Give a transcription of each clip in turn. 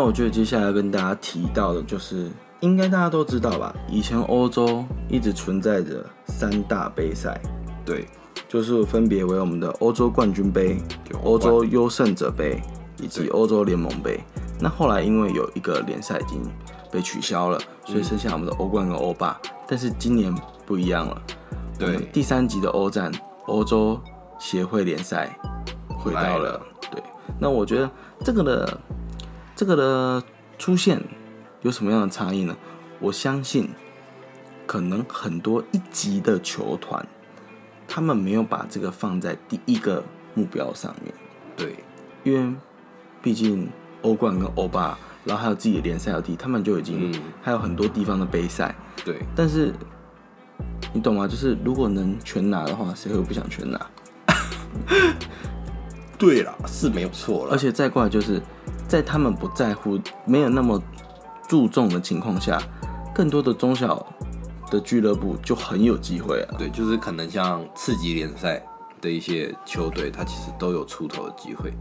那我觉得接下来跟大家提到的就是，应该大家都知道吧？以前欧洲一直存在着三大杯赛，对，就是分别为我们的欧洲冠军杯、欧洲优胜者杯以及欧洲联盟杯。那后来因为有一个联赛已经被取消了，所以剩下我们的欧冠跟欧霸。但是今年不一样了，对，第三级的欧战欧洲协会联赛回到了了。对，那我觉得这个的这个的出现有什么样的差异呢？我相信可能很多一级的球团，他们没有把这个放在第一个目标上面，对，因为毕竟欧冠跟欧霸，然后还有自己的联赛要踢，他们就已经、嗯还有很多地方的杯赛，对，但是你懂吗？就是如果能全拿的话，谁会不想全拿？对啦，是没有错了。而且再过来就是在他们不在乎、没有那么注重的情况下，更多的中小的俱乐部就很有机会啊。对，就是可能像次级联赛的一些球队，它其实都有出头的机会，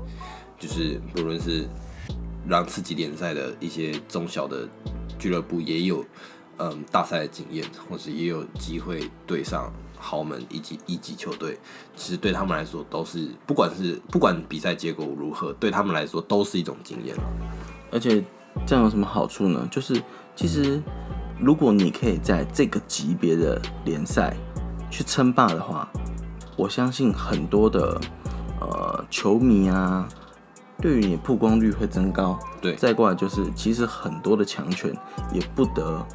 就是不论是让次级联赛的一些中小的俱乐部也有嗯大赛的经验，或是也有机会对上豪门以及一级球队，其实对他们来说都是不管是不管比赛结果如何，对他们来说都是一种经验。而且这样有什么好处呢？就是其实如果你可以在这个级别的联赛去称霸的话，我相信很多的呃球迷啊，对于你曝光率会增高。对再过来就是其实很多的强权也不得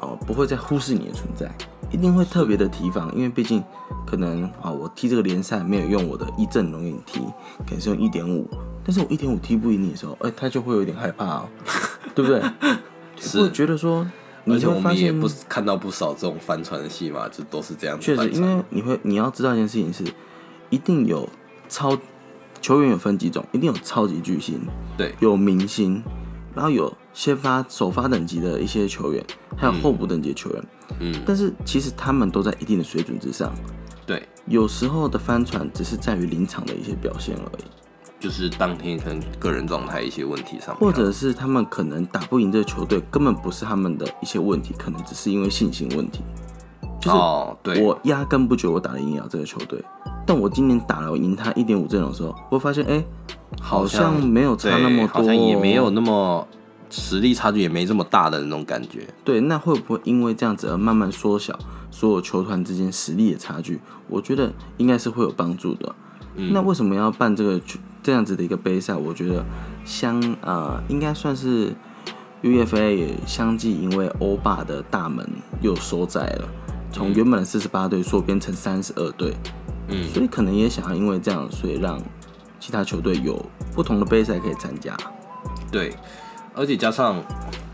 呃不会再忽视你的存在，一定会特别的提防，因为毕竟可能啊我踢这个联赛没有用我的一阵容给你踢，可能是用一点五，但是我一点五踢不赢你的时候，哎、他就会有点害怕哦，对不对？是会觉得说，你而且我会发现们也不看到不少这种帆船的戏嘛，就都是这样子确实，因为你会你要知道一件事情是，一定有超球员有分几种，一定有超级巨星，对。有明星，然后有先发首发等级的一些球员，还有候补等级的球员。嗯，但是其实他们都在一定的水准之上，对，有时候的翻船只是在于临场的一些表现而已，就是当天可能个人状态一些问题上或者是他们可能打不赢这个球队，根本不是他们的一些问题，可能只是因为信心问题。就是哦，对，我压根不觉得我打得赢了这个球队，但我今年打了赢他一点五阵容的时候，我会发现，哎、好像没有差那么多，好像也没有那么实力差距也没这么大的那种感觉。对。那会不会因为这样子而慢慢缩小所有球团之间实力的差距？我觉得应该是会有帮助的。那为什么要办这个这样子的一个杯赛？我觉得相呃，应该算是 UFA 也相继因为欧霸的大门又收窄了，从原本的四十八队缩编成三十二队。嗯，所以可能也想要因为这样，所以让其他球队有不同的杯赛可以参加。对，而且加上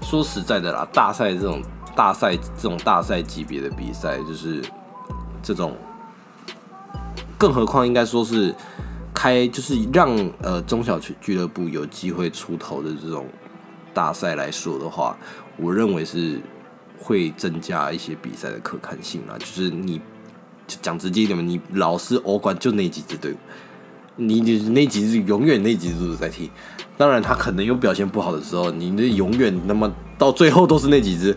说实在的啦，大赛这种大赛这种大赛级别的比赛，就是这种，更何况应该说是开，就是让呃中小俱俱乐部有机会出头的这种大赛来说的话，我认为是会增加一些比赛的可看性啦。就是你讲直接一点嘛，你老是欧冠就那几支队伍，你你那几支永远那几支都在踢。当然，他可能有表现不好的时候，你那永远那么到最后都是那几支，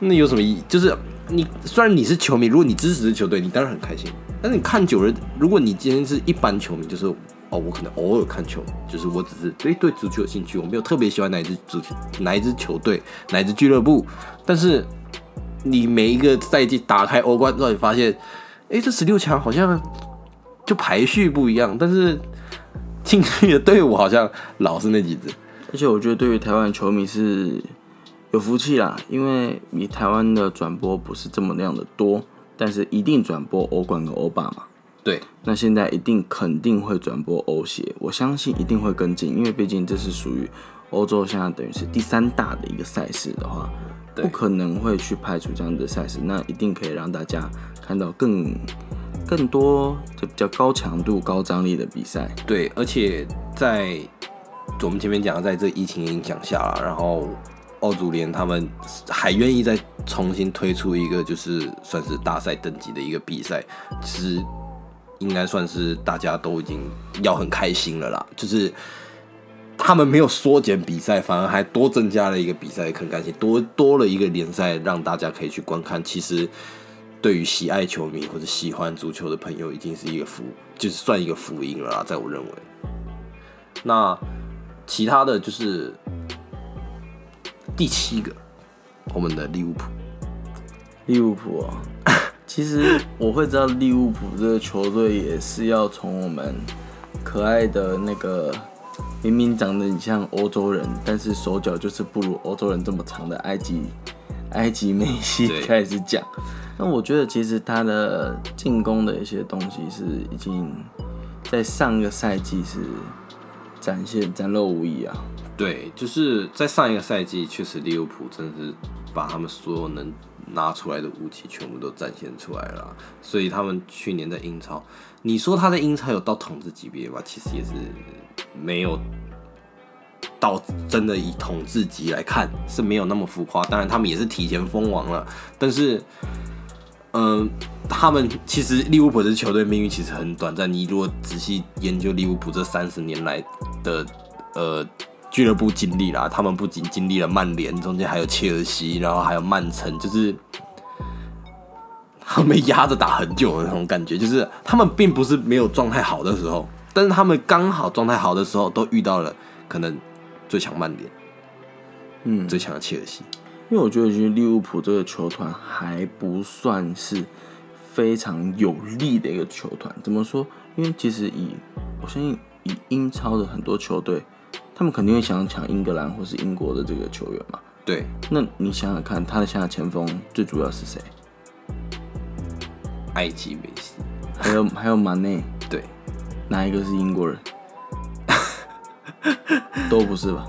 那有什么意义？就是你虽然你是球迷，如果你支持的球队，你当然很开心。但是你看久了，如果你今天是一般球迷，就是哦，我可能偶尔看球，就是我只是对对足球有兴趣，我没有特别喜欢哪一支足、哪一支球队、哪一支俱乐部。但是你每一个赛季打开欧冠之后，你发现，哎，这十六强好像就排序不一样，但是进去的队伍好像老是那几支。而且我觉得对于台湾球迷是有福气啦，因为你台湾的转播不是这么那样的多，但是一定转播欧冠跟欧霸嘛。对，那现在一定肯定会转播欧协，我相信一定会跟进，因为毕竟这是属于欧洲现在等于是第三大的一个赛事的话，对不可能会去排除这样的赛事，那一定可以让大家看到更更多就比较高强度、高张力的比赛。对，而且在我们前面讲，在这疫情影响下，然后欧足联他们还愿意再重新推出一个就是算是大赛等级的一个比赛，其实应该算是大家都已经要很开心了啦。就是他们没有缩减比赛，反而还多增加了一个比赛可看性，多多了一个联赛让大家可以去观看。其实对于喜爱球迷或者喜欢足球的朋友，已经是一个福，就是算一个福音了啦，在我认为。那其他的就是第七个，我们的利物浦。利物浦啊，其实我会知道利物浦这个球队也是要从我们可爱的那个明明长得很像欧洲人，但是手脚就是不如欧洲人这么长的埃及埃及梅西开始讲。那我觉得其实他的进攻的一些东西是已经在上个赛季是展现展露无遗啊。对，就是在上一个赛季，确实利物浦真的是把他们所有能拿出来的武器全部都展现出来了，所以他们去年在英超，你说他在英超有到统治级别吧？其实也是没有到真的以统治级来看是没有那么浮夸，当然他们也是提前封王了，但是。嗯，他们其实利物浦这支球队命运其实很短暂。你如果仔细研究利物浦这三十年来的呃俱乐部经历啦，他们不仅经历了曼联，中间还有切尔西，然后还有曼城，就是他们压着打很久的那种感觉。就是他们并不是没有状态好的时候，但是他们刚好状态好的时候，都遇到了可能最强曼联，嗯，最强的切尔西。因为我觉得，其实利物浦这个球团还不算是非常有力的一个球团。怎么说？因为其实以我相信，以英超的很多球队，他们肯定会想抢英格兰或是英国的这个球员嘛。对，那你想想看，他的现在前锋最主要是谁？埃及梅西，还有还有马内，对，哪一个是英国人？都不是吧？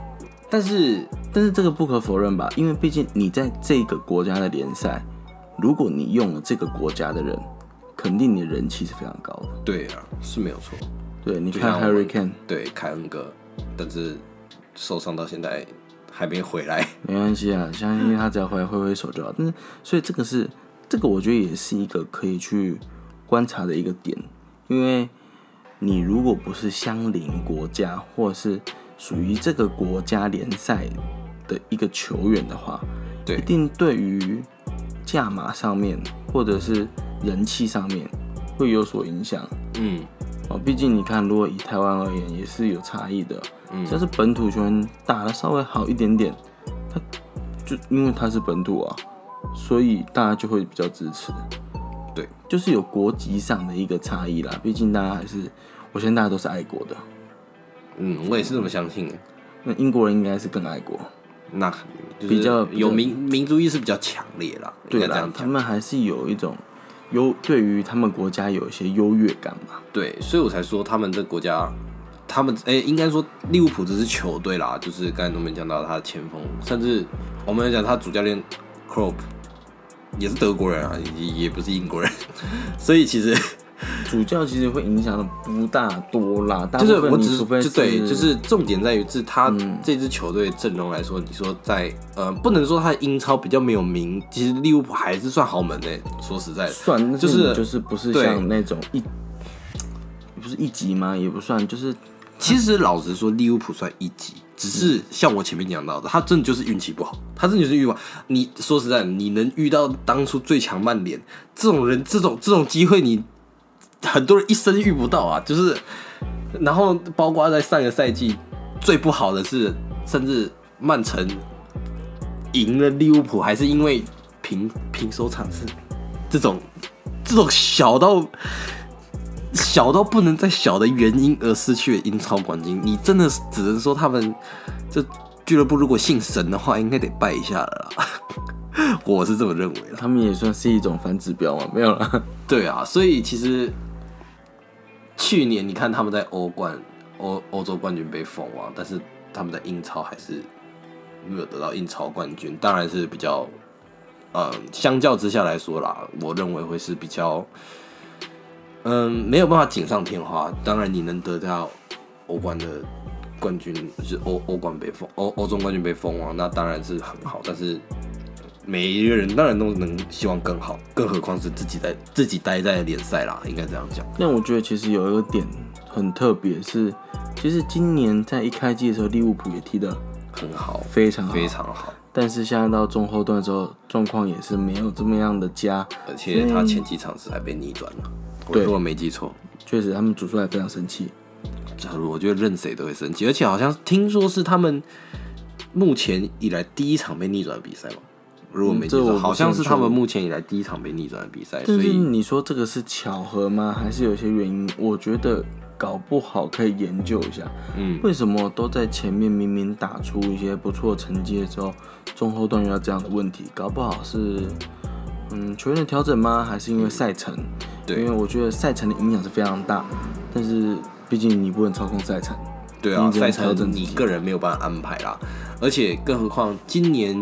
但是但是这个不可否认吧，因为毕竟你在这个国家的联赛，如果你用了这个国家的人，肯定你的人气是非常高的。对啊，是没有错。对，你看 Harry Kane，对凯恩哥，但是受伤到现在还没回来。没关系啊，相信他只要回来挥挥手就好。但是，所以这个是这个，我觉得也是一个可以去观察的一个点，因为你如果不是相邻国家，或者是属于这个国家联赛的一个球员的话，一定对于价码上面或者是人气上面会有所影响。嗯，哦，毕竟你看，如果以台湾而言，也是有差异的。嗯像是本土球员打的稍微好一点点，他就因为他是本土啊，所以大家就会比较支持。对，就是有国籍上的一个差异啦。毕竟大家还是，我相信大家都是爱国的。嗯，我也是这么相信的。那英国人应该是更爱国，那比较有民民族意识比较强烈啦，对啦。他们还是有一种优，对于他们国家有一些优越感嘛。对，所以我才说他们这国家，他们哎、应该说利物浦这支球队啦，就是刚才都没讲到他的前锋，甚至我们讲他主教练 Klopp 也是德国人啊，也也不是英国人，所以其实主教其实会影响的不大多啦，大就是我只是对，就是重点在于是他这支球队阵容来说，你说在呃，不能说他的英超比较没有名，其实利物浦还是算豪门诶、说实在的，算就就是是就是不是像那种一，不是一级吗？也不算，就是其实老实说，利物浦算一级，只是像我前面讲到的，他真的就是运气不好，他真的就是欲望。你说实在的，你能遇到当初最强曼联这种人，这种这种机会，你很多人一生遇不到啊。就是，然后包括在上个赛季最不好的是，甚至曼城赢了利物浦，还是因为平平手场次，这种这种小到小到不能再小的原因而失去了英超冠军，你真的只能说他们这俱乐部如果姓神的话，应该得拜一下了啦。我是这么认为的。他们也算是一种反指标嘛，没有啦。对啊，所以其实去年你看他们在欧冠、欧欧洲冠军被封王，但是他们在英超还是没有得到英超冠军，当然是比较，嗯，相较之下来说啦，我认为会是比较，嗯，没有办法锦上添花。当然，你能得到欧冠的冠军，就是欧欧冠被封，欧欧中冠军被封王，那当然是很好，但是。每一个人当然都能希望更好，更何况是自己在自己待在联赛啦，应该这样讲。但我觉得其实有一个点很特别，是其实今年在一开季的时候，利物浦也踢得很好，非常好，非常好。但是现在到中后段的时候，状况也是没有这么样的佳，而且他前几场是还被逆转了。对如果没记错，确实他们主帅非常生气。假如我觉得任谁都会生气，而且好像听说是他们目前以来第一场被逆转的比赛嘛。如果没记错，嗯这好像是他们目前以来第一场被逆转的比赛，所以你说这个是巧合吗？还是有些原因？我觉得搞不好可以研究一下，嗯，为什么都在前面明明打出一些不错成绩的时候，中后段遇到这样的问题？搞不好是嗯球员的调整吗？还是因为赛程？对因为我觉得赛程的影响是非常大，但是毕竟你不能操控赛程。对啊，赛程你个人没有办法安排啦，而且更何况今年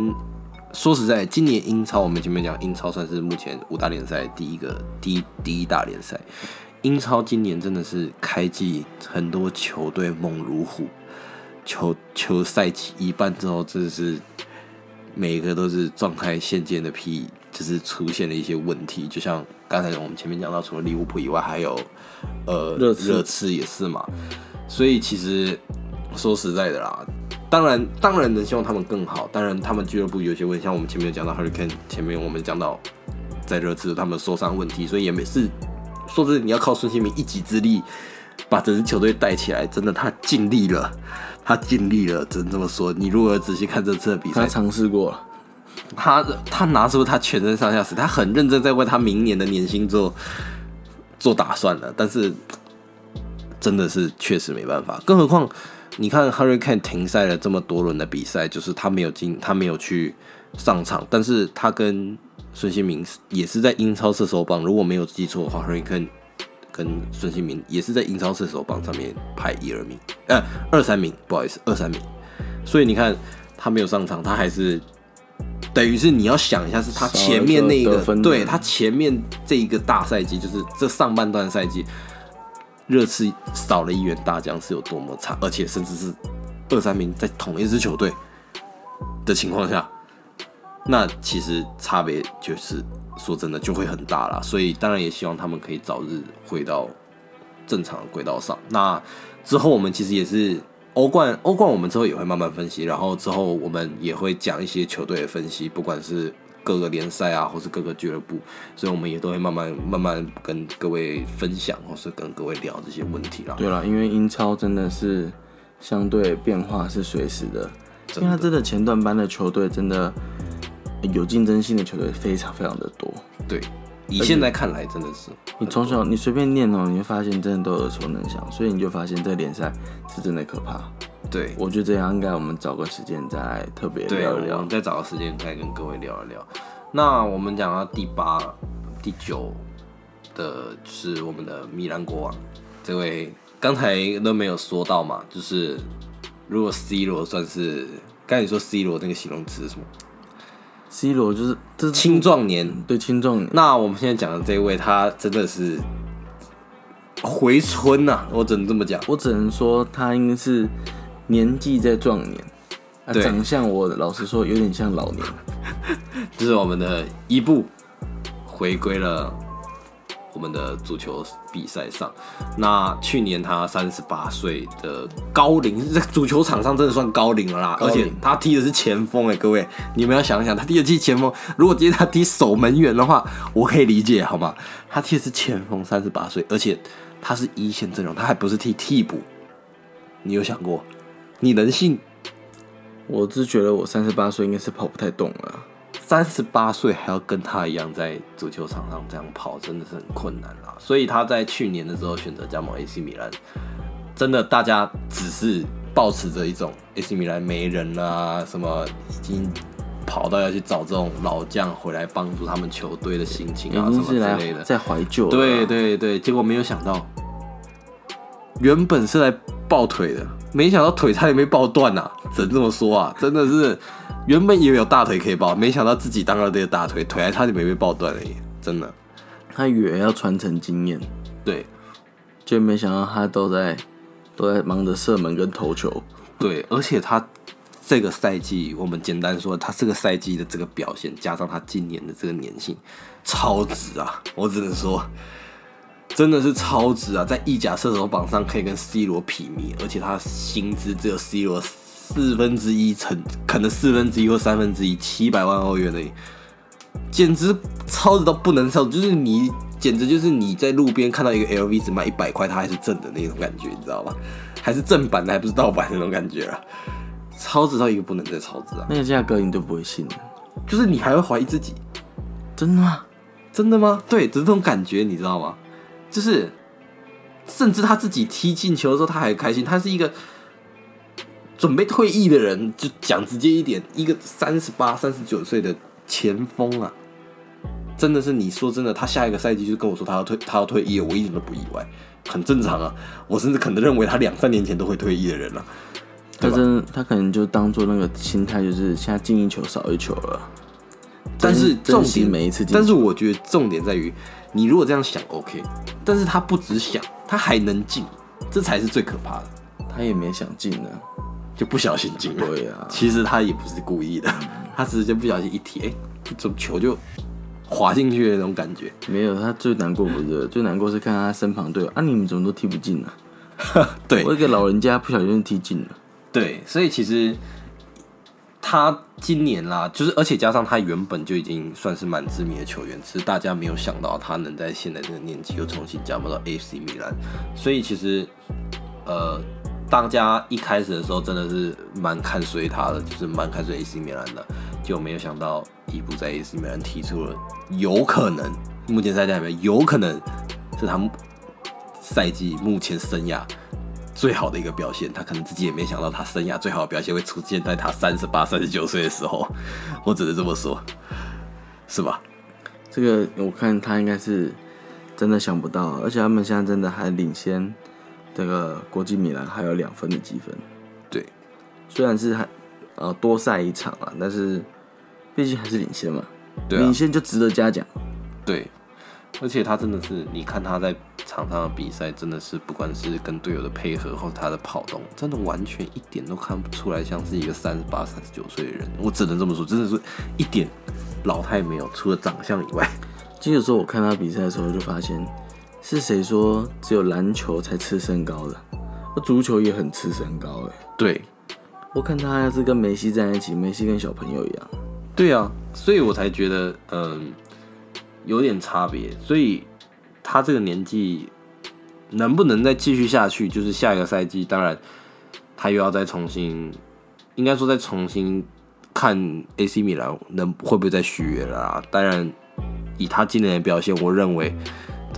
说实在，今年英超我们前面讲英超算是目前五大联赛第一个第一第一大联赛，英超今年真的是开季很多球队猛如虎，球球赛期一半之后真的是每个都是状态现见的屁，就是出现了一些问题，就像刚才我们前面讲到，除了利物浦以外，还有呃热刺也是嘛，所以其实说实在的啦，当然当然能希望他们更好，当然他们俱乐部有些问题，像我们前面有讲到 Hurricane，前面我们讲到在热刺他们受伤问题，所以也没是说真的，你要靠孙兴民一己之力把整支球队带起来，真的他尽力了，他尽力了，只能这么说。你如果仔细看这次的比赛，他尝试过了，他他拿出他全身上下时，他很认真在为他明年的年薪做做打算了，但是真的是确实没办法，更何况你看 Hurricane 停赛了这么多轮的比赛，就是他没有进，他没有去上场，但是他跟孙兴民也是在英超射手榜，如果没有记错的话，Hurricane 跟孙兴民也是在英超射手榜上面排一二名，呃二三名，不好意思，二三名，所以你看他没有上场，他还是等于是你要想一下，是他前面那个对他前面这一个大赛季，就是这上半段赛季，热刺少了一员大将是有多么差，而且甚至是二三名在同一支球队的情况下，那其实差别就是说真的就会很大啦。所以当然也希望他们可以早日回到正常的轨道上。那之后我们其实也是欧冠，欧冠我们之后也会慢慢分析，然后之后我们也会讲一些球队的分析，不管是各个联赛啊，或是各个俱乐部，所以我们也都会慢慢慢慢跟各位分享，或是跟各位聊这些问题啦。对了，因为英超真的是相对变化是随时的，因为它真的前段班的球队真的有竞争性的球队非常非常的多。对，以现在看来真的是你从小你随便念哦，你会发现真的都耳熟能详，所以你就发现这联赛是真的可怕。对我觉得这样应该我们找个时间再特别，聊一聊我们。再找个时间再跟各位聊一聊。那我们讲到第八、第九的是我们的米兰国王，这位刚才都没有说到嘛，就是如果 C 罗算是刚才你说 C 罗那个形容词是什么？C 罗就是这是青壮年。对青壮年，那我们现在讲的这位，他真的是回春呐、我只能这么讲。我只能说他应该是年纪在壮年，啊，对长相我老实说有点像老年。这是我们的伊布回归了我们的足球比赛上。那去年他三十八岁的高龄，在 足球场上真的算高龄了啦。而且他踢的是前锋哎、各位，你们要想想，他踢的踢前锋，如果今天他踢守门员的话，我可以理解好吗？他踢的是前锋，三十八岁，而且他是一线阵容，他还不是踢替补。你有想过，你能信我是觉得我三十八岁应该是跑不太动了。三十八岁还要跟他一样在足球场上这样跑，真的是很困难啦。所以他在去年的时候选择加盟 AC 米兰，真的大家只是抱持着一种 AC 米兰没人啦、什么已经跑到要去找这种老将回来帮助他们球队的心情啊，什么之类的。在怀旧。对，对对，结果没有想到，原本是来抱腿的，没想到腿差点被抱断呐、只能这么说啊，真的是原本以为有大腿可以抱，没想到自己当了这个大腿，腿还差点没被抱断而已，真的。他以为要传承经验，对就没想到他都在都在忙着射门跟投球。对，而且他这个赛季，我们简单说，他这个赛季的这个表现，加上他今年的这个年薪，超值啊！我只能说，真的是超值啊！在意甲射手榜上可以跟 C 罗媲美，而且他薪资只有 C 罗四分之一，成可能四分之一或三分之一，七百万欧元的，简直超值到不能超，就是你简直就是你在路边看到一个 LV 只卖一百块，它还是正的那种感觉，你知道吧？还是正版的，还不是盗版那种感觉啊！超值到一个不能再超值啊！那个价格你都不会信的，就是你还会怀疑自己，真的吗？真的吗？对，只是这种感觉，你知道吗？就是，甚至他自己踢进球的时候，他还开心。他是一个准备退役的人，就讲直接一点，一个三十八、三十九岁的前锋啊，真的是你说真的，他下一个赛季就跟我说他要退，他要退役，我一点都不意外，很正常啊。我甚至可能认为他两三年前都会退役的人了。他真，他可能就当做那个心态，就是现在进一球少一球了。但是重点每一次，但是我觉得重点在于，你如果这样想，OK。但是他不只想，他还能进，这才是最可怕的。他也没想进呢，就不小心进了。对啊，其实他也不是故意的，他只是就不小心一踢，哎，这球就滑进去的那种感觉。没有，他最难过不是，最难过是看他身旁队友啊，你们怎么都踢不进呢？对，我一个老人家不小心踢进了。对，所以其实。他今年啦，就是而且加上他原本就已经算是蛮知名的球员，只是大家没有想到他能在现在这个年纪又重新加盟到 AC 米兰，所以其实呃，大家一开始的时候真的是蛮看衰他的，就是蛮看衰 AC 米兰的，就没有想到伊布在 AC 米兰提出了有可能，目前赛季里面有可能是他赛季目前生涯。最好的一个表现，他可能自己也没想到，他生涯最好的表现会出现在他三十八、三十九岁的时候。我只能这么说，是吧？这个我看他应该是真的想不到，而且他们现在真的还领先这个国际米兰还有两分的积分。对，虽然是还呃多赛一场啊，但是毕竟还是领先嘛。对，领先就值得嘉奖。对。而且他真的是，你看他在场上的比赛，真的是不管是跟队友的配合，或者他的跑动，真的完全一点都看不出来像是一个三十八、三十九岁的人。我只能这么说，真的是一点老态没有，除了长相以外。其实有时候我看他比赛的时候，就发现是谁说只有篮球才吃身高的？那足球也很吃身高哎。对，我看他还是跟梅西在一起，梅西跟小朋友一样。对啊，所以我才觉得，嗯。有点差别，所以他这个年纪能不能再继续下去，就是下一个赛季，当然他又要再重新，应该说再重新看 AC 米兰能会不会再续约了。当然，以他今年的表现，我认为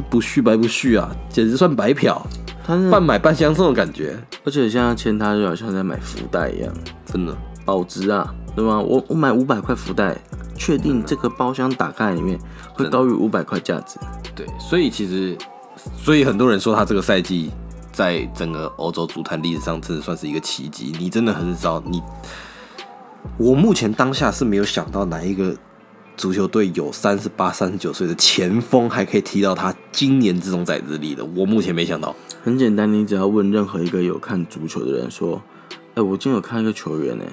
不续白不续啊，简直算白嫖，他是半买半相送的感觉。而且现在签他就好像在买福袋一样，真的保值啊，对吗？我我买五百块福袋。确定这个包厢打开里面会高于五百块价值。对，所以其实，所以很多人说他这个赛季在整个欧洲足坛历史上真的算是一个奇迹。你真的很少，你我目前当下是没有想到哪一个足球队有三十八、三十九岁的前锋还可以踢到他今年这种载资力的。我目前没想到。很简单，你只要问任何一个有看足球的人说：“哎，我今天有看一个球员呢，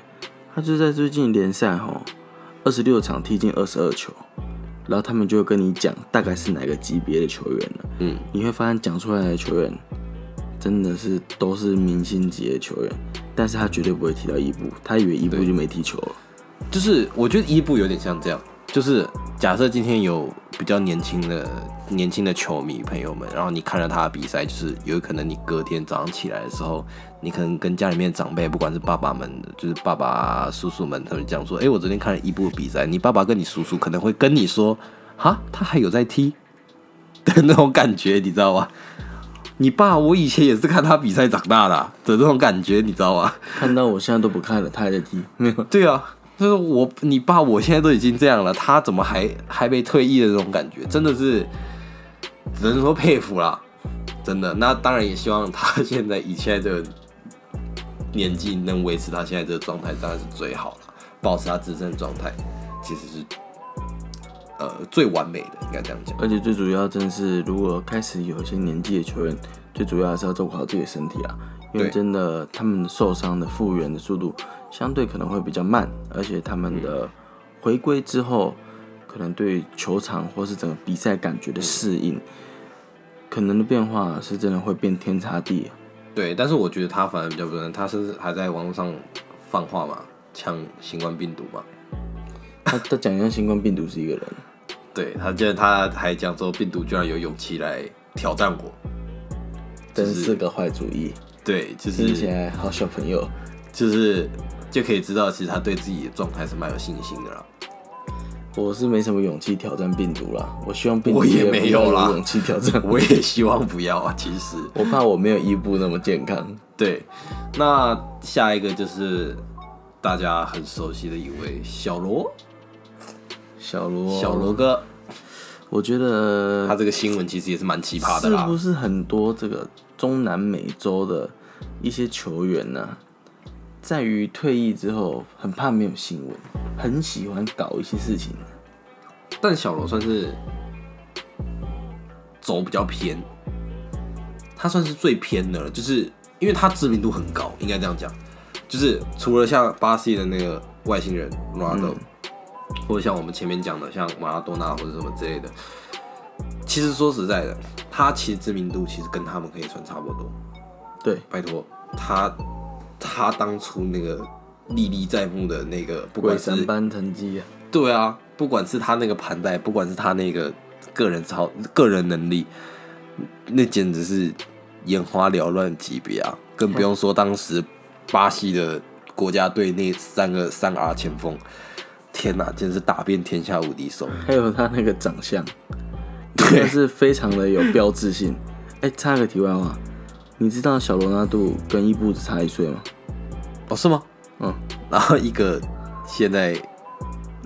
他就在最近联赛吼。”二十六场踢进二十二球，然后他们就会跟你讲大概是哪个级别的球员了。嗯，你会发现讲出来的球员真的是都是明星级的球员，但是他绝对不会提到伊布，他以为伊布就没踢球了。就是我觉得伊布有点像这样，就是假设今天有比较年轻的年轻的球迷朋友们，然后你看了他的比赛，就是有可能你隔天早上起来的时候。你可能跟家里面长辈，不管是爸爸们，就是爸爸叔叔们，他们讲说：“哎，我昨天看了一部比赛。”你爸爸跟你叔叔可能会跟你说：“哈，他还有在踢的那种感觉，你知道吗？”你爸，我以前也是看他比赛长大的的这种感觉，你知道吗？看到我现在都不看了，他还在踢。没有？对啊，就是我，你爸，我现在都已经这样了，他怎么还还没退役的这种感觉，真的是只能说佩服啦，真的。那当然也希望他现在以现在这个。年纪能维持他现在这个状态当然是最好了，保持他自身状态其实是呃最完美的，应该这样讲。而且最主要真的是，如果开始有一些年纪的球员，最主要还是要照顾好自己的身体啊，因为真的他们受伤的复原的速度相对可能会比较慢，而且他们的回归之后，可能对球场或是整个比赛感觉的适应。可能的变化是真的会变天差地。对，但是我觉得他反而比较不能，他是还在网络上放话嘛，呛新冠病毒嘛。他他讲像新冠病毒是一个人，对他竟然他还讲说病毒居然有勇气来挑战我，真是个坏主意。对，就是听起来好小朋友，就是就可以知道，其实他对自己的状态是蛮有信心的啦。我是没什么勇气挑战病毒啦，我希望病毒我也没有啦勇气挑战我也希望不要啊，其实。我怕我没有伊布那么健康。对，那下一个就是大家很熟悉的一位小罗，小罗，小罗，哥，我觉得他这个新闻其实也是蛮奇葩的啦是不。是很多这个中南美洲的一些球员呢、在于退役之后很怕没有新闻，很喜欢搞一些事情。但小罗算是走比较偏，他算是最偏的了，就是因为他知名度很高，应该这样讲。就是除了像巴西的那个外星人罗纳多，或者像我们前面讲的像马拉多纳或者什么之类的，其实说实在的，他其实知名度其实跟他们可以算差不多。对，拜托，他他当初那个历历在目的那个，不管是神般成绩啊！对啊，不管是他那个盘带，不管是他那个个人操个人能力，那简直是眼花缭乱级别啊！更不用说当时巴西的国家队那三个三 R 前锋，天哪，简直是打遍天下无敌手。还有他那个长相，真的是非常的有标志性。哎、插个题外话，你知道小罗纳度跟伊布只差一岁吗？哦，是吗？嗯，然后一个现在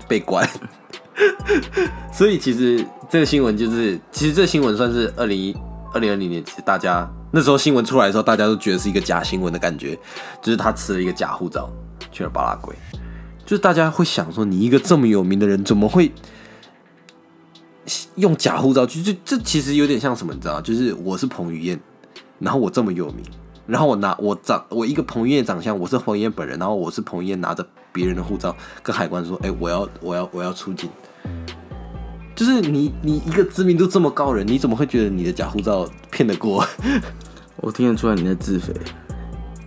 被关，所以其实这个新闻就是，其实这新闻算是二零一二零二零年，其实大家那时候新闻出来的时候，大家都觉得是一个假新闻的感觉，就是他持了一个假护照去了巴拉圭，就是大家会想说，你一个这么有名的人，怎么会用假护照去？就这其实有点像什么，你知道吗？就是我是彭于晏，然后我这么有名，然后我拿我长我一个彭于晏长相，我是彭于晏本人，然后我是彭于晏拿着别人的护照跟海关说，哎、我要我要我要出境。就是你你一个知名度这么高的人，你怎么会觉得你的假护照骗得过？我听得出来你在自肥，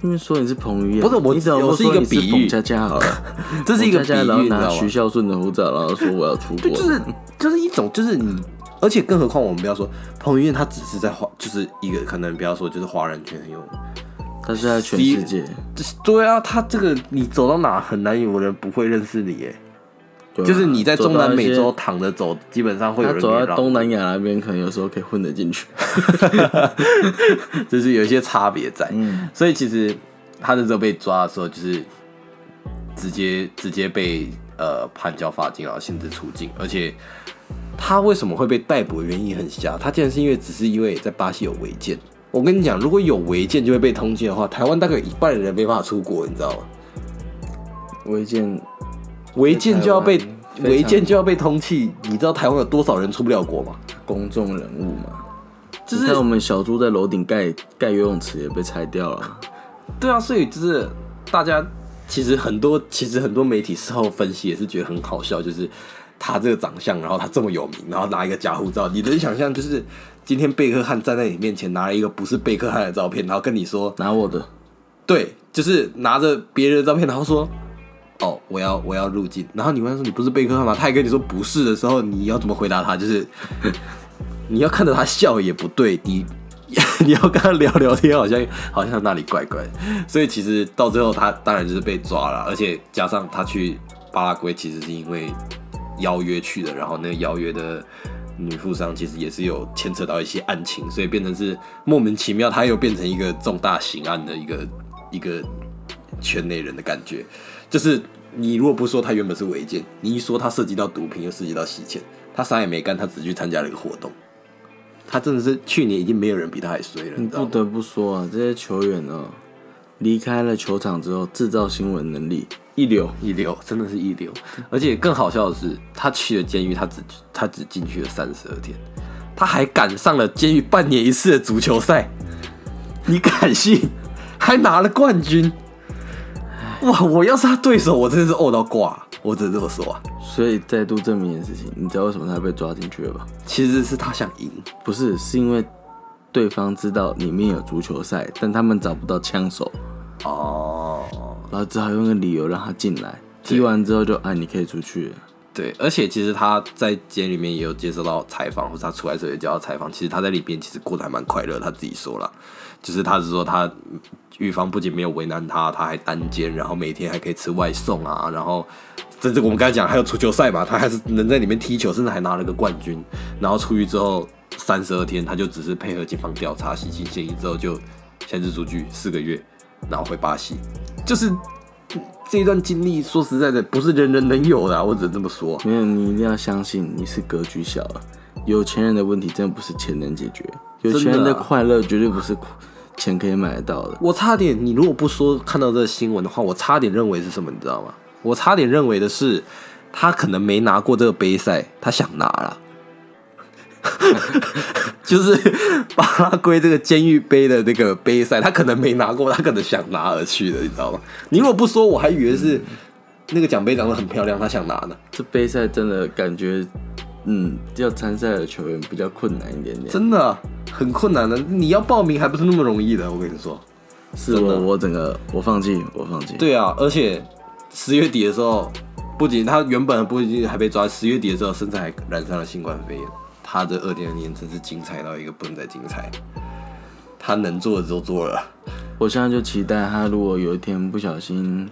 因为说你是彭于晏，不是我我是一个比喻彭佳佳好了，这是一个比喻，然后拿徐？孝顺的护照，然后说我要出国，就是就是一种就是你，而且更何况我们不要说彭于晏，他只是在华，就是一个可能不要说就是华人圈很有，他是在全世界，就是对啊，他这个你走到哪很难有人不会认识你耶。啊就是你在中南美洲躺着走，基本上会有人走人给你让，到东南亚那边，可能有时候可以混得进去。就是有一些差别在。嗯，所以其实他那时候被抓的时候，就是直接直接被呃判交罚金，然后限制出境。而且他为什么会被逮捕的原因很瞎，他竟然是因为只是因为在巴西有违建。我跟你讲，如果有违建就会被通缉的话，台湾大概有一半的人没办法出国，你知道吗？违建违建就要被违建就要被通缉，你知道台湾有多少人出不了国吗？公众人物嘛，就是我们小猪在楼顶盖盖游泳池也被拆掉了。对啊，所以就是大家其实很多，其实很多媒体事后分析也是觉得很好笑，就是他这个长相，然后他这么有名，然后拿一个假护照，你能想象就是今天贝克汉站在你面前拿了一个不是贝克汉的照片，然后跟你说，拿我的，对，就是拿着别人的照片，然后说。哦，我要我要入境，然后你问他说你不是贝克汉吗？他也跟你说不是的时候，你要怎么回答他？就 是你要看着他笑也不对，你 你要跟他聊聊天，好像好像那里怪怪的。所以其实到最后，他当然就是被抓了，而且加上他去巴拉圭，其实是因为邀约去的，然后那个邀约的女富商其实也是有牵扯到一些案情，所以变成是莫名其妙，他又变成一个重大刑案的一个一个圈内人的感觉。就是你如果不说他原本是违建，你一说他涉及到毒品，又涉及到洗钱，他啥也没干，他只去参加了一个活动。他真的是去年已经没有人比他还衰了，你？不得不说啊，这些球员呢，离开了球场之后，制造新闻能力一流。一流，真的是一流。而且更好笑的是，他去了监狱，他只他只进去了三十二天，他还赶上了监狱半年一次的足球赛，你敢信？还拿了冠军！哇！我要是他对手，我真的是呕到挂，我只能这么说啊。所以再度证明一件事情，你知道为什么他被抓进去了吧？其实是他想赢，不是，是因为对方知道里面有足球赛，但他们找不到枪手，哦，然后只好用个理由让他进来。踢完之后就哎，你可以出去了。对，而且其实他在监里面也有接受到采访，或者他出来时候也接到采访。其实他在里边其实过得还蛮快乐，他自己说了，就是他是说他狱方不仅没有为难他，他还单间，然后每天还可以吃外送啊，然后甚至我们刚才讲还有足球赛嘛，他还是能在里面踢球，甚至还拿了个冠军。然后出狱之后三十二天，他就只是配合警方调查，洗清嫌疑之后就限制出狱四个月，然后回巴西，就是。这一段经历，说实在的，不是人人能有的，我只能这么说。没有，你一定要相信，你是格局小了。有钱人的问题真的不是钱能解决，有钱人的快乐绝对不是钱可以买得到的。我差点，你如果不说看到这个新闻的话，我差点认为是什么，你知道吗？我差点认为的是，他可能没拿过这个杯赛，他想拿了。就是巴拉圭这个监狱杯的那个杯赛，他可能没拿过，他可能想拿而去的，你知道吗？你如果不说，我还以为是那个奖杯长得很漂亮，他想拿呢。这杯赛真的感觉，嗯，要参赛的球员比较困难一点点，真的很困难的。你要报名还不是那么容易的，我跟你说。是我我整个我放弃，我放弃。对啊，而且十月底的时候，不仅他原本不仅还被抓，十月底的时候，甚至还染上了新冠肺炎。他这二点二年真是精彩到一个不能再精彩，他能做的都做了。我现在就期待他，如果有一天不小心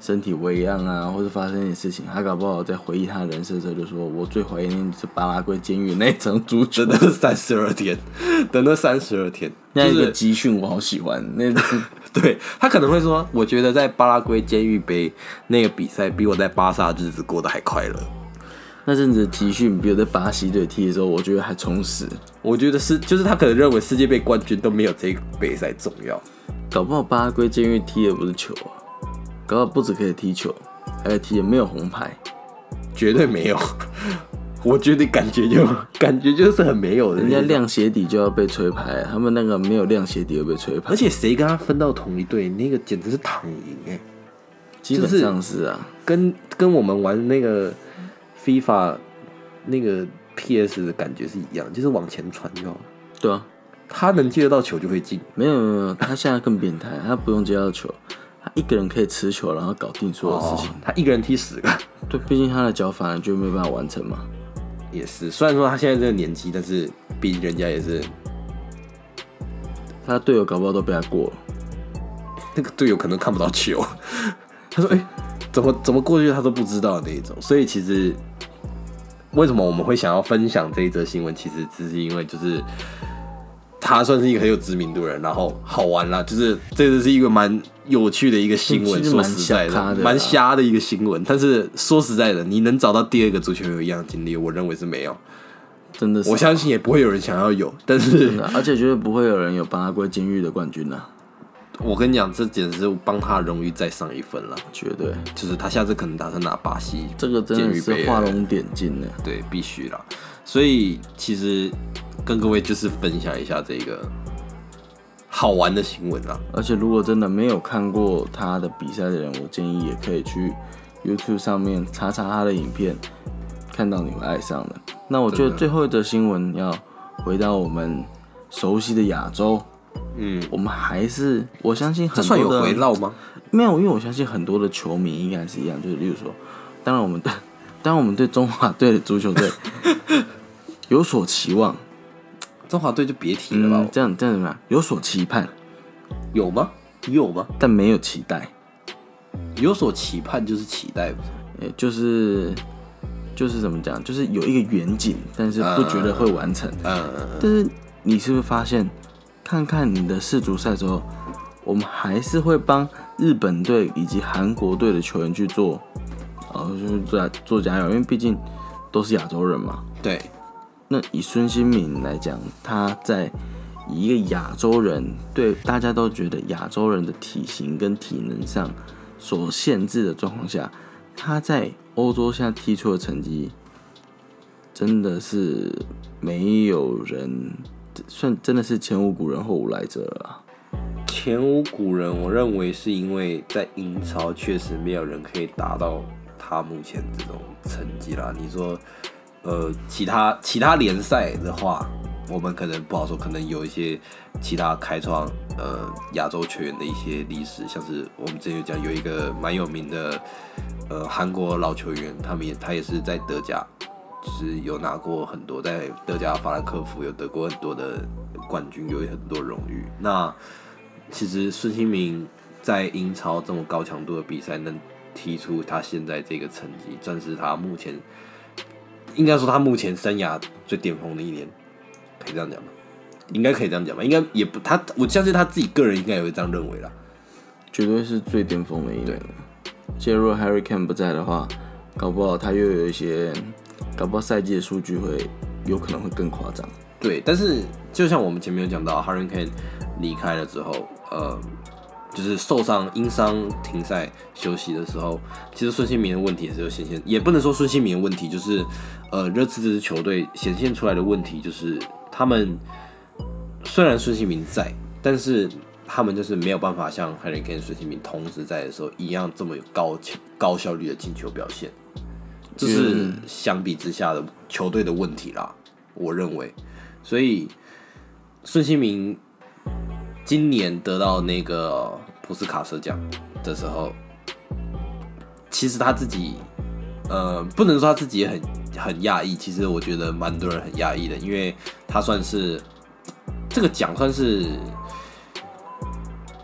身体微恙啊，或者发生一点事情，他搞不好在回忆他人生的时候，就说我最怀念是巴拉圭监狱那层足球的三十二天，等那三十二天，那一个集训我好喜欢。那对他可能会说，我觉得在巴拉圭监狱杯那个比赛，比我在巴萨日子过得还快乐。那阵子集训，比如在巴西队踢的时候，我觉得还充实。我觉得是，就是他可能认为世界杯冠军都没有这个杯赛重要。搞不好巴拉圭监狱踢的不是球啊，搞不好不止可以踢球，还可以踢没有红牌，绝对没有。我觉得感觉就感觉就是很没有的。人家亮鞋底就要被吹牌，他们那个没有亮鞋底又被吹牌。而且谁跟他分到同一队，那个简直是躺赢哎。基本上是啊，跟跟我们玩那个。FIFA 那个 PS 的感觉是一样，就是往前传就好了。对啊，他能接得到球就会进。没有没有，他现在更变态，他不用接到球，他一个人可以持球，然后搞定所有事情。他一个人踢十个。对，毕竟他的脚反而就没有办法完成嘛。也是，虽然说他现在这个年纪，但是毕竟人家也是，他队友搞不好都被他过了。那个队友可能看不到球。他说：“哎。”怎么怎么过去他都不知道那一种，所以其实为什么我们会想要分享这一则新闻，其实只是因为就是他算是一个很有知名度的人，然后好玩啦，就是这个是一个蛮有趣的一个新闻，说实在的，蛮瞎的一个新闻。但是说实在的，你能找到第二个足球有一样经历，我认为是没有，真的，我相信也不会有人想要有，但是而且绝对不会有人有巴拉圭监狱的冠军呐。我跟你讲，这简直是帮他荣誉再上一分了，绝对。就是他下次可能打算拿巴西，这个真的是画龙点睛呢，对，必须啦。所以其实跟各位就是分享一下这个好玩的新闻啦。而且如果真的没有看过他的比赛的人，我建议也可以去 YouTube 上面查查他的影片，看到你会爱上的。那我觉得最后一则新闻要回到我们熟悉的亚洲。嗯，我们还是我相信很多的回绕吗？没有，因为我相信很多的球迷应该是一样，就是例如说，当然我们，当然我们对中华队的足球队 有所期望，中华队就别提了吧。这样这样怎么样？有所期盼，有吗？有吗？但没有期待。有所期盼就是期待，呃，就是就是怎么讲？就是有一个远景，但是不觉得会完成。嗯，但是你是不是发现？看看你的世足赛之后，我们还是会帮日本队以及韩国队的球员去做，呃，就是做做加油，因为毕竟都是亚洲人嘛。对。那以孙兴敏来讲，他在一个亚洲人，对大家都觉得亚洲人的体型跟体能上所限制的状况下，他在欧洲现在踢出的成绩，真的是没有人。算真的是前无古人后无来者了。前无古人，我认为是因为在英超确实没有人可以达到他目前这种成绩啦。你说，呃，其他其他联赛的话，我们可能不好说，可能有一些其他开创呃亚洲球员的一些历史，像是我们之前有讲有一个蛮有名的呃韩国老球员，他们也他也是在德甲，是有拿过很多在德甲法兰克福有得过很多的冠军，有很多荣誉。那其实孙兴民在英超这么高强度的比赛能踢出他现在这个成绩，算是他目前应该说他目前生涯最巅峰的一年。可以这样讲吗？应该可以这样讲吧。应该也不，他我相信他自己个人应该也会这样认为啦。绝对是最巅峰的一年。假如 Harry Kane 不在的话，搞不好他又有一些，搞不好赛季的数据会有可能会更夸张。对，但是就像我们前面有讲到，Harry Kane 离开了之后，呃，就是受伤因伤停赛休息的时候，其实孙兴民的问题也是有显现，也不能说孙兴民的问题，就是呃热刺这支球队显现出来的问题就是。他们虽然孙兴民在，但是他们就是没有办法像 Harry Kane、孙兴民同时在的时候一样这么有高高效率的进球表现，这是相比之下的球队的问题啦。我认为，所以孙兴民今年得到那个普斯卡瑟奖的时候，其实他自己呃，不能说他自己也很。很讶异，其实我觉得蛮多人很讶异的，因为他算是这个奖算是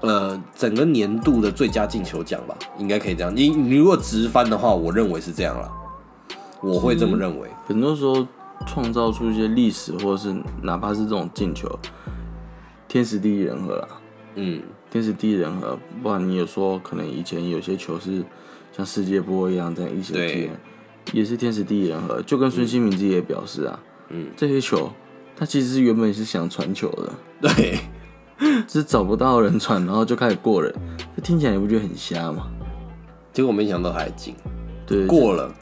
呃整个年度的最佳进球奖吧，应该可以这样。你你如果直翻的话，我认为是这样了，我会这么认为。很多时候创造出一些历史，或者是哪怕是这种进球，天时地利人和啦。嗯，天时地利人和，不然你有说可能以前有些球是像世界波一样这样一起踢。也是天时地利人和，就跟孙兴民自己也表示啊，嗯，这些球他其实是原本是想传球的，对，只是找不到人传，然后就开始过人，这听起来你不觉得很瞎吗？结果没想到他还进，对，过了，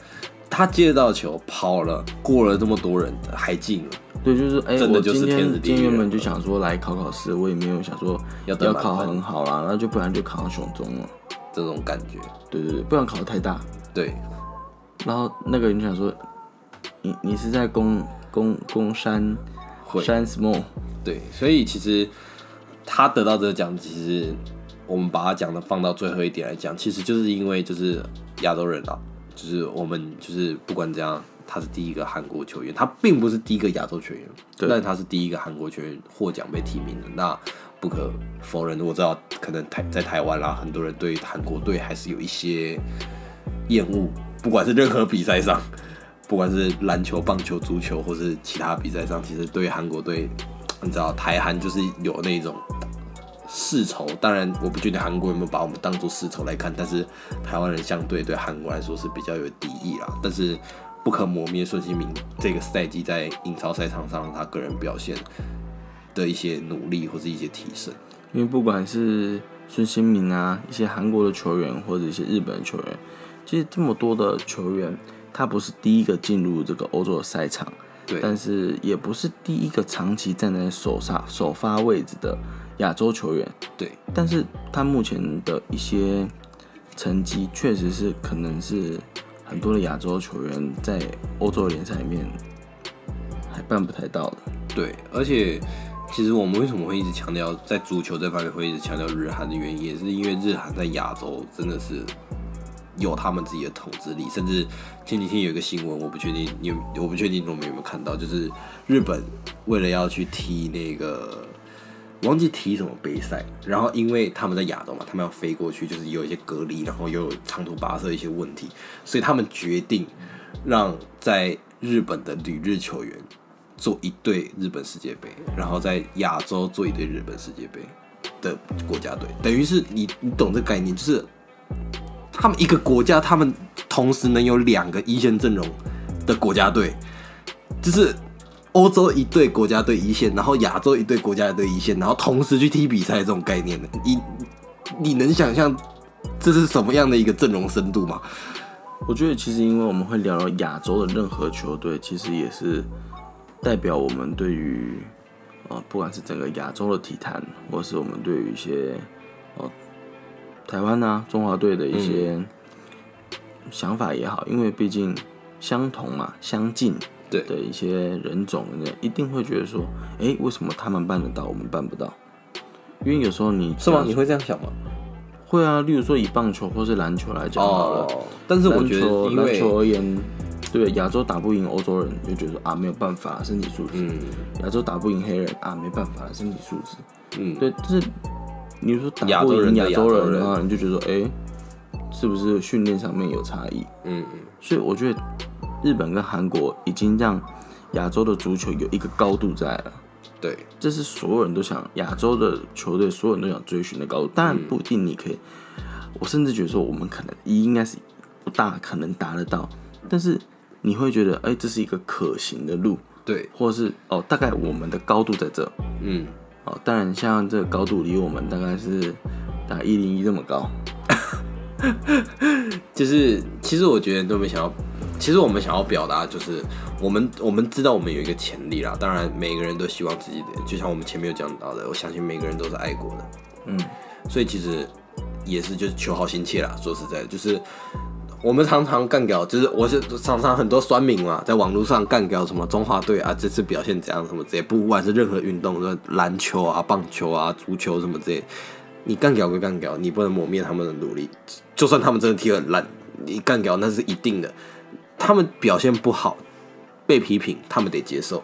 他接到球跑了，过了这么多人还进了，对，就是哎，我今天今天原本就想说来考考试，我也没有想说要要考很好啦，那就不然就考上雄中了，这种感觉，对对对，不然考的太大，对。然后那个人想说，你你是在攻攻攻山山 small，对，所以其实他得到这个奖，其实我们把他讲的放到最后一点来讲，其实就是因为就是亚洲人啊，就是我们就是不管怎样，他是第一个韩国球员，他并不是第一个亚洲球员，但他是第一个韩国球员获奖被提名的，那不可否认，我知道可能台在台湾啦，很多人对韩国队还是有一些厌恶。不管是任何比赛上，不管是篮球、棒球、足球，或是其他比赛上，其实对韩国队，你知道台韩就是有那种世仇。当然，我不确定韩国有没有把我们当做世仇来看，但是台湾人相对对韩国来说是比较有敌意啦。但是不可磨灭孙兴民这个赛季在英超赛场上他个人表现的一些努力或者一些提升。因为不管是孙兴民啊，一些韩国的球员或者一些日本的球员。其实这么多的球员，他不是第一个进入这个欧洲的赛场，对，但是也不是第一个长期站在首发首发位置的亚洲球员，对。但是他目前的一些成绩，确实是可能是很多的亚洲球员在欧洲联赛里面还办不太到的。对，而且其实我们为什么会一直强调在足球这方面会一直强调日韩的原因，也是因为日韩在亚洲真的是。有他们自己的统治力，甚至前几天有一个新闻，我不确定你，我不确定你们有没有看到，就是日本为了要去踢那个，忘记踢什么杯赛，然后因为他们在亚洲嘛，他们要飞过去，就是有一些隔离，然后又有长途跋涉一些问题，所以他们决定让在日本的旅日球员做一队日本世界杯，然后在亚洲做一队日本世界杯的国家队，等于是你你懂这概念，就是。他们一个国家，他们同时能有两个一线阵容的国家队，就是欧洲一队国家队一线，然后亚洲一队国家队一线，然后同时去踢比赛这种概念的，你你能想象这是什么样的一个阵容深度吗？我觉得其实因为我们会聊到亚洲的任何球队，其实也是代表我们对于呃，不管是整个亚洲的体坛，或是我们对于一些哦。台湾啊，中华队的一些想法也好，因为毕竟相同嘛，相近，对的一些人种呢，一定会觉得说，哎、为什么他们办得到，我们办不到？因为有时候你是吗？你会这样想吗？会啊，例如说以棒球或是篮球来讲好了，哦，但是我觉得篮球而言，对亚洲打不赢欧洲人，就觉得啊没有办法，身体素质；嗯亚洲打不赢黑人啊没办法，身体素质。嗯，对，就是你说打不赢亚洲人人的话，你就觉得说，哎、是不是训练上面有差异？嗯嗯，所以我觉得日本跟韩国已经让亚洲的足球有一个高度在了。对，这是所有人都想亚洲的球队，所有人都想追寻的高度。当然不一定你可以，我甚至觉得说我们可能应该是不大可能达得到，但是你会觉得，哎、这是一个可行的路，对，或者是哦，大概我们的高度在这。嗯，哦，当然像这个高度离我们大概是大概一零一这么高。就是其实我觉得都没想要，其实我们想要表达就是我们我们知道我们有一个潜力啦，当然每个人都希望自己的，就像我们前面有讲到的，我相信每个人都是爱国的，嗯，所以其实也是就是求好心切啦。说实在，就是我们常常干掉，就是我是常常很多酸民嘛，在网络上干掉什么中华队啊，这次表现怎样什么这些，不管是任何运动，说篮球啊、棒球啊、足球什么这些，你干掉归干掉，你不能抹灭他们的努力。就算他们真的踢得很烂，你干掉那是一定的。他们表现不好，被批评，他们得接受。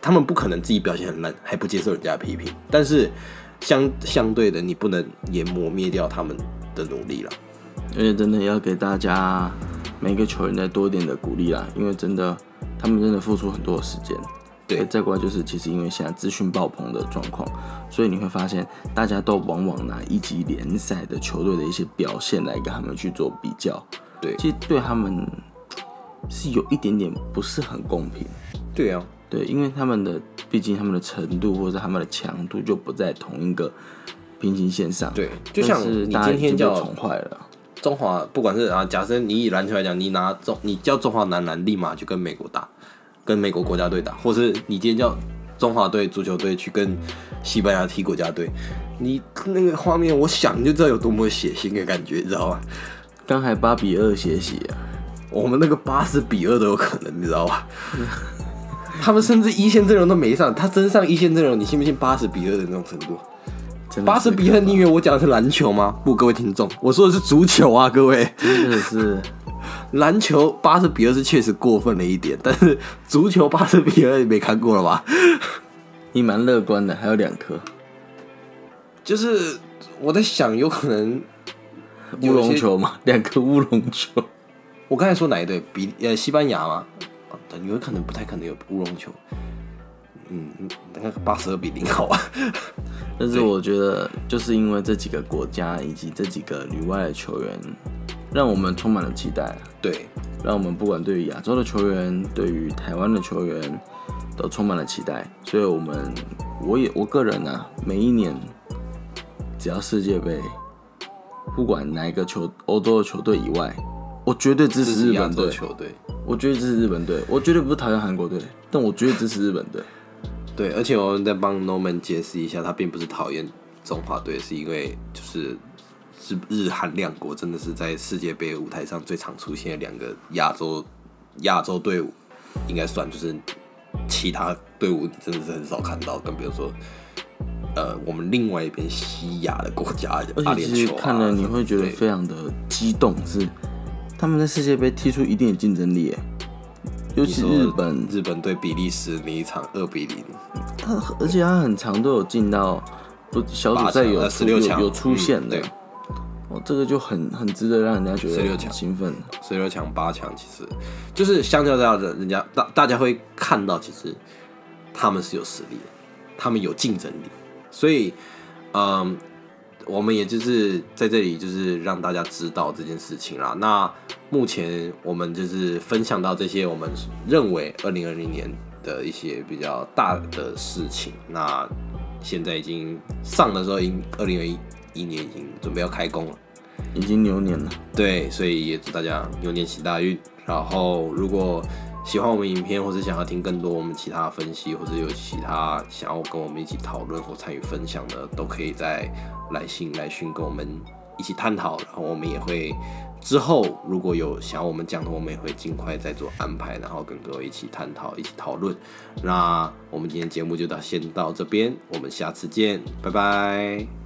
他们不可能自己表现很烂还不接受人家的批评，但是相相对的，你不能也磨灭掉他们的努力了。而且真的要给大家每个球员再多一点的鼓励啦，因为真的他们真的付出很多的时间。对再过来就是其实因为现在资讯爆棚的状况，所以你会发现大家都往往拿一级联赛的球队的一些表现来跟他们去做比较，对其实对他们是有一点点不是很公平。对啊，对，因为他们的毕竟他们的程度或者他们的强度就不在同一个平行线上。对就像是你今天叫宠坏了。中华不管是啊，假设你以篮球来讲，你拿中你叫中华男篮立马就跟美国打，跟美国国家队打，或是你今天叫中华队足球队去跟西班牙踢国家队，你那个画面，我想就知道有多么血腥的感觉，你知道吗？刚才八比二血洗啊，我们那个八十比二都有可能，你知道吧？他们甚至一线阵容都没上，他真上一线阵容，你信不信八十比二的那种程度？八十比二，你以为我讲的是篮球吗？不，各位听众，我说的是足球啊，各位。真的是篮球八十比二是确实过分了一点，但是足球八十比二也没看过了吧？你蛮乐观的，还有两颗就是我在想，有可能 乌龙球嘛，两颗乌龙球。我刚才说哪一队？比呃西班牙吗？啊有可能不太可能有乌龙球。嗯，那个八十二比零好啊。但是我觉得，就是因为这几个国家以及这几个旅外的球员，让我们充满了期待啊，对，让我们不管对于亚洲的球员，对于台湾的球员，都充满了期待。所以，我们我也我个人啊，每一年只要世界杯，不管哪一个球欧洲的球队以外，我绝对支持日本队。球队。我绝对支持日本队，我绝对不是讨厌韩国队，但我绝对支持日本队。对，而且我们再帮 Norman 解释一下，他并不是讨厌中华队，是因为就是是日韩两国真的是在世界杯舞台上最常出现的两个亚洲亚洲队伍，应该算就是其他队伍真的是很少看到，更比如说。呃，我们另外一边西亚的国家，阿而且其实联酋啊看了你会觉得非常的激动，是他们在世界杯踢出一定的竞争力耶，尤其日本，日本对比利时那一场二比零，他而且他很长都有进到不小组赛有八强呃出16强有有出现的哦，这个就很很值得让人家觉得十六强兴奋。十六强、八强，其实就是相较下的，人家大大家会看到，其实他们是有实力的，他们有竞争力，所以，嗯，我们也就是在这里就是让大家知道这件事情啦。那目前我们就是分享到这些我们认为二零二零年的一些比较大的事情。那现在已经上的时候，已经二零二一一年已经准备要开工了。已经牛年了，对，所以也祝大家牛年行大运。然后，如果喜欢我们影片，或是想要听更多我们其他分析，或者有其他想要跟我们一起讨论或参与分享的，都可以在来信来讯跟我们一起探讨。然后我们也会之后如果有想要我们讲的，我们也会尽快再做安排，然后跟各位一起探讨、一起讨论。那我们今天节目就到先到这边，我们下次见，拜拜。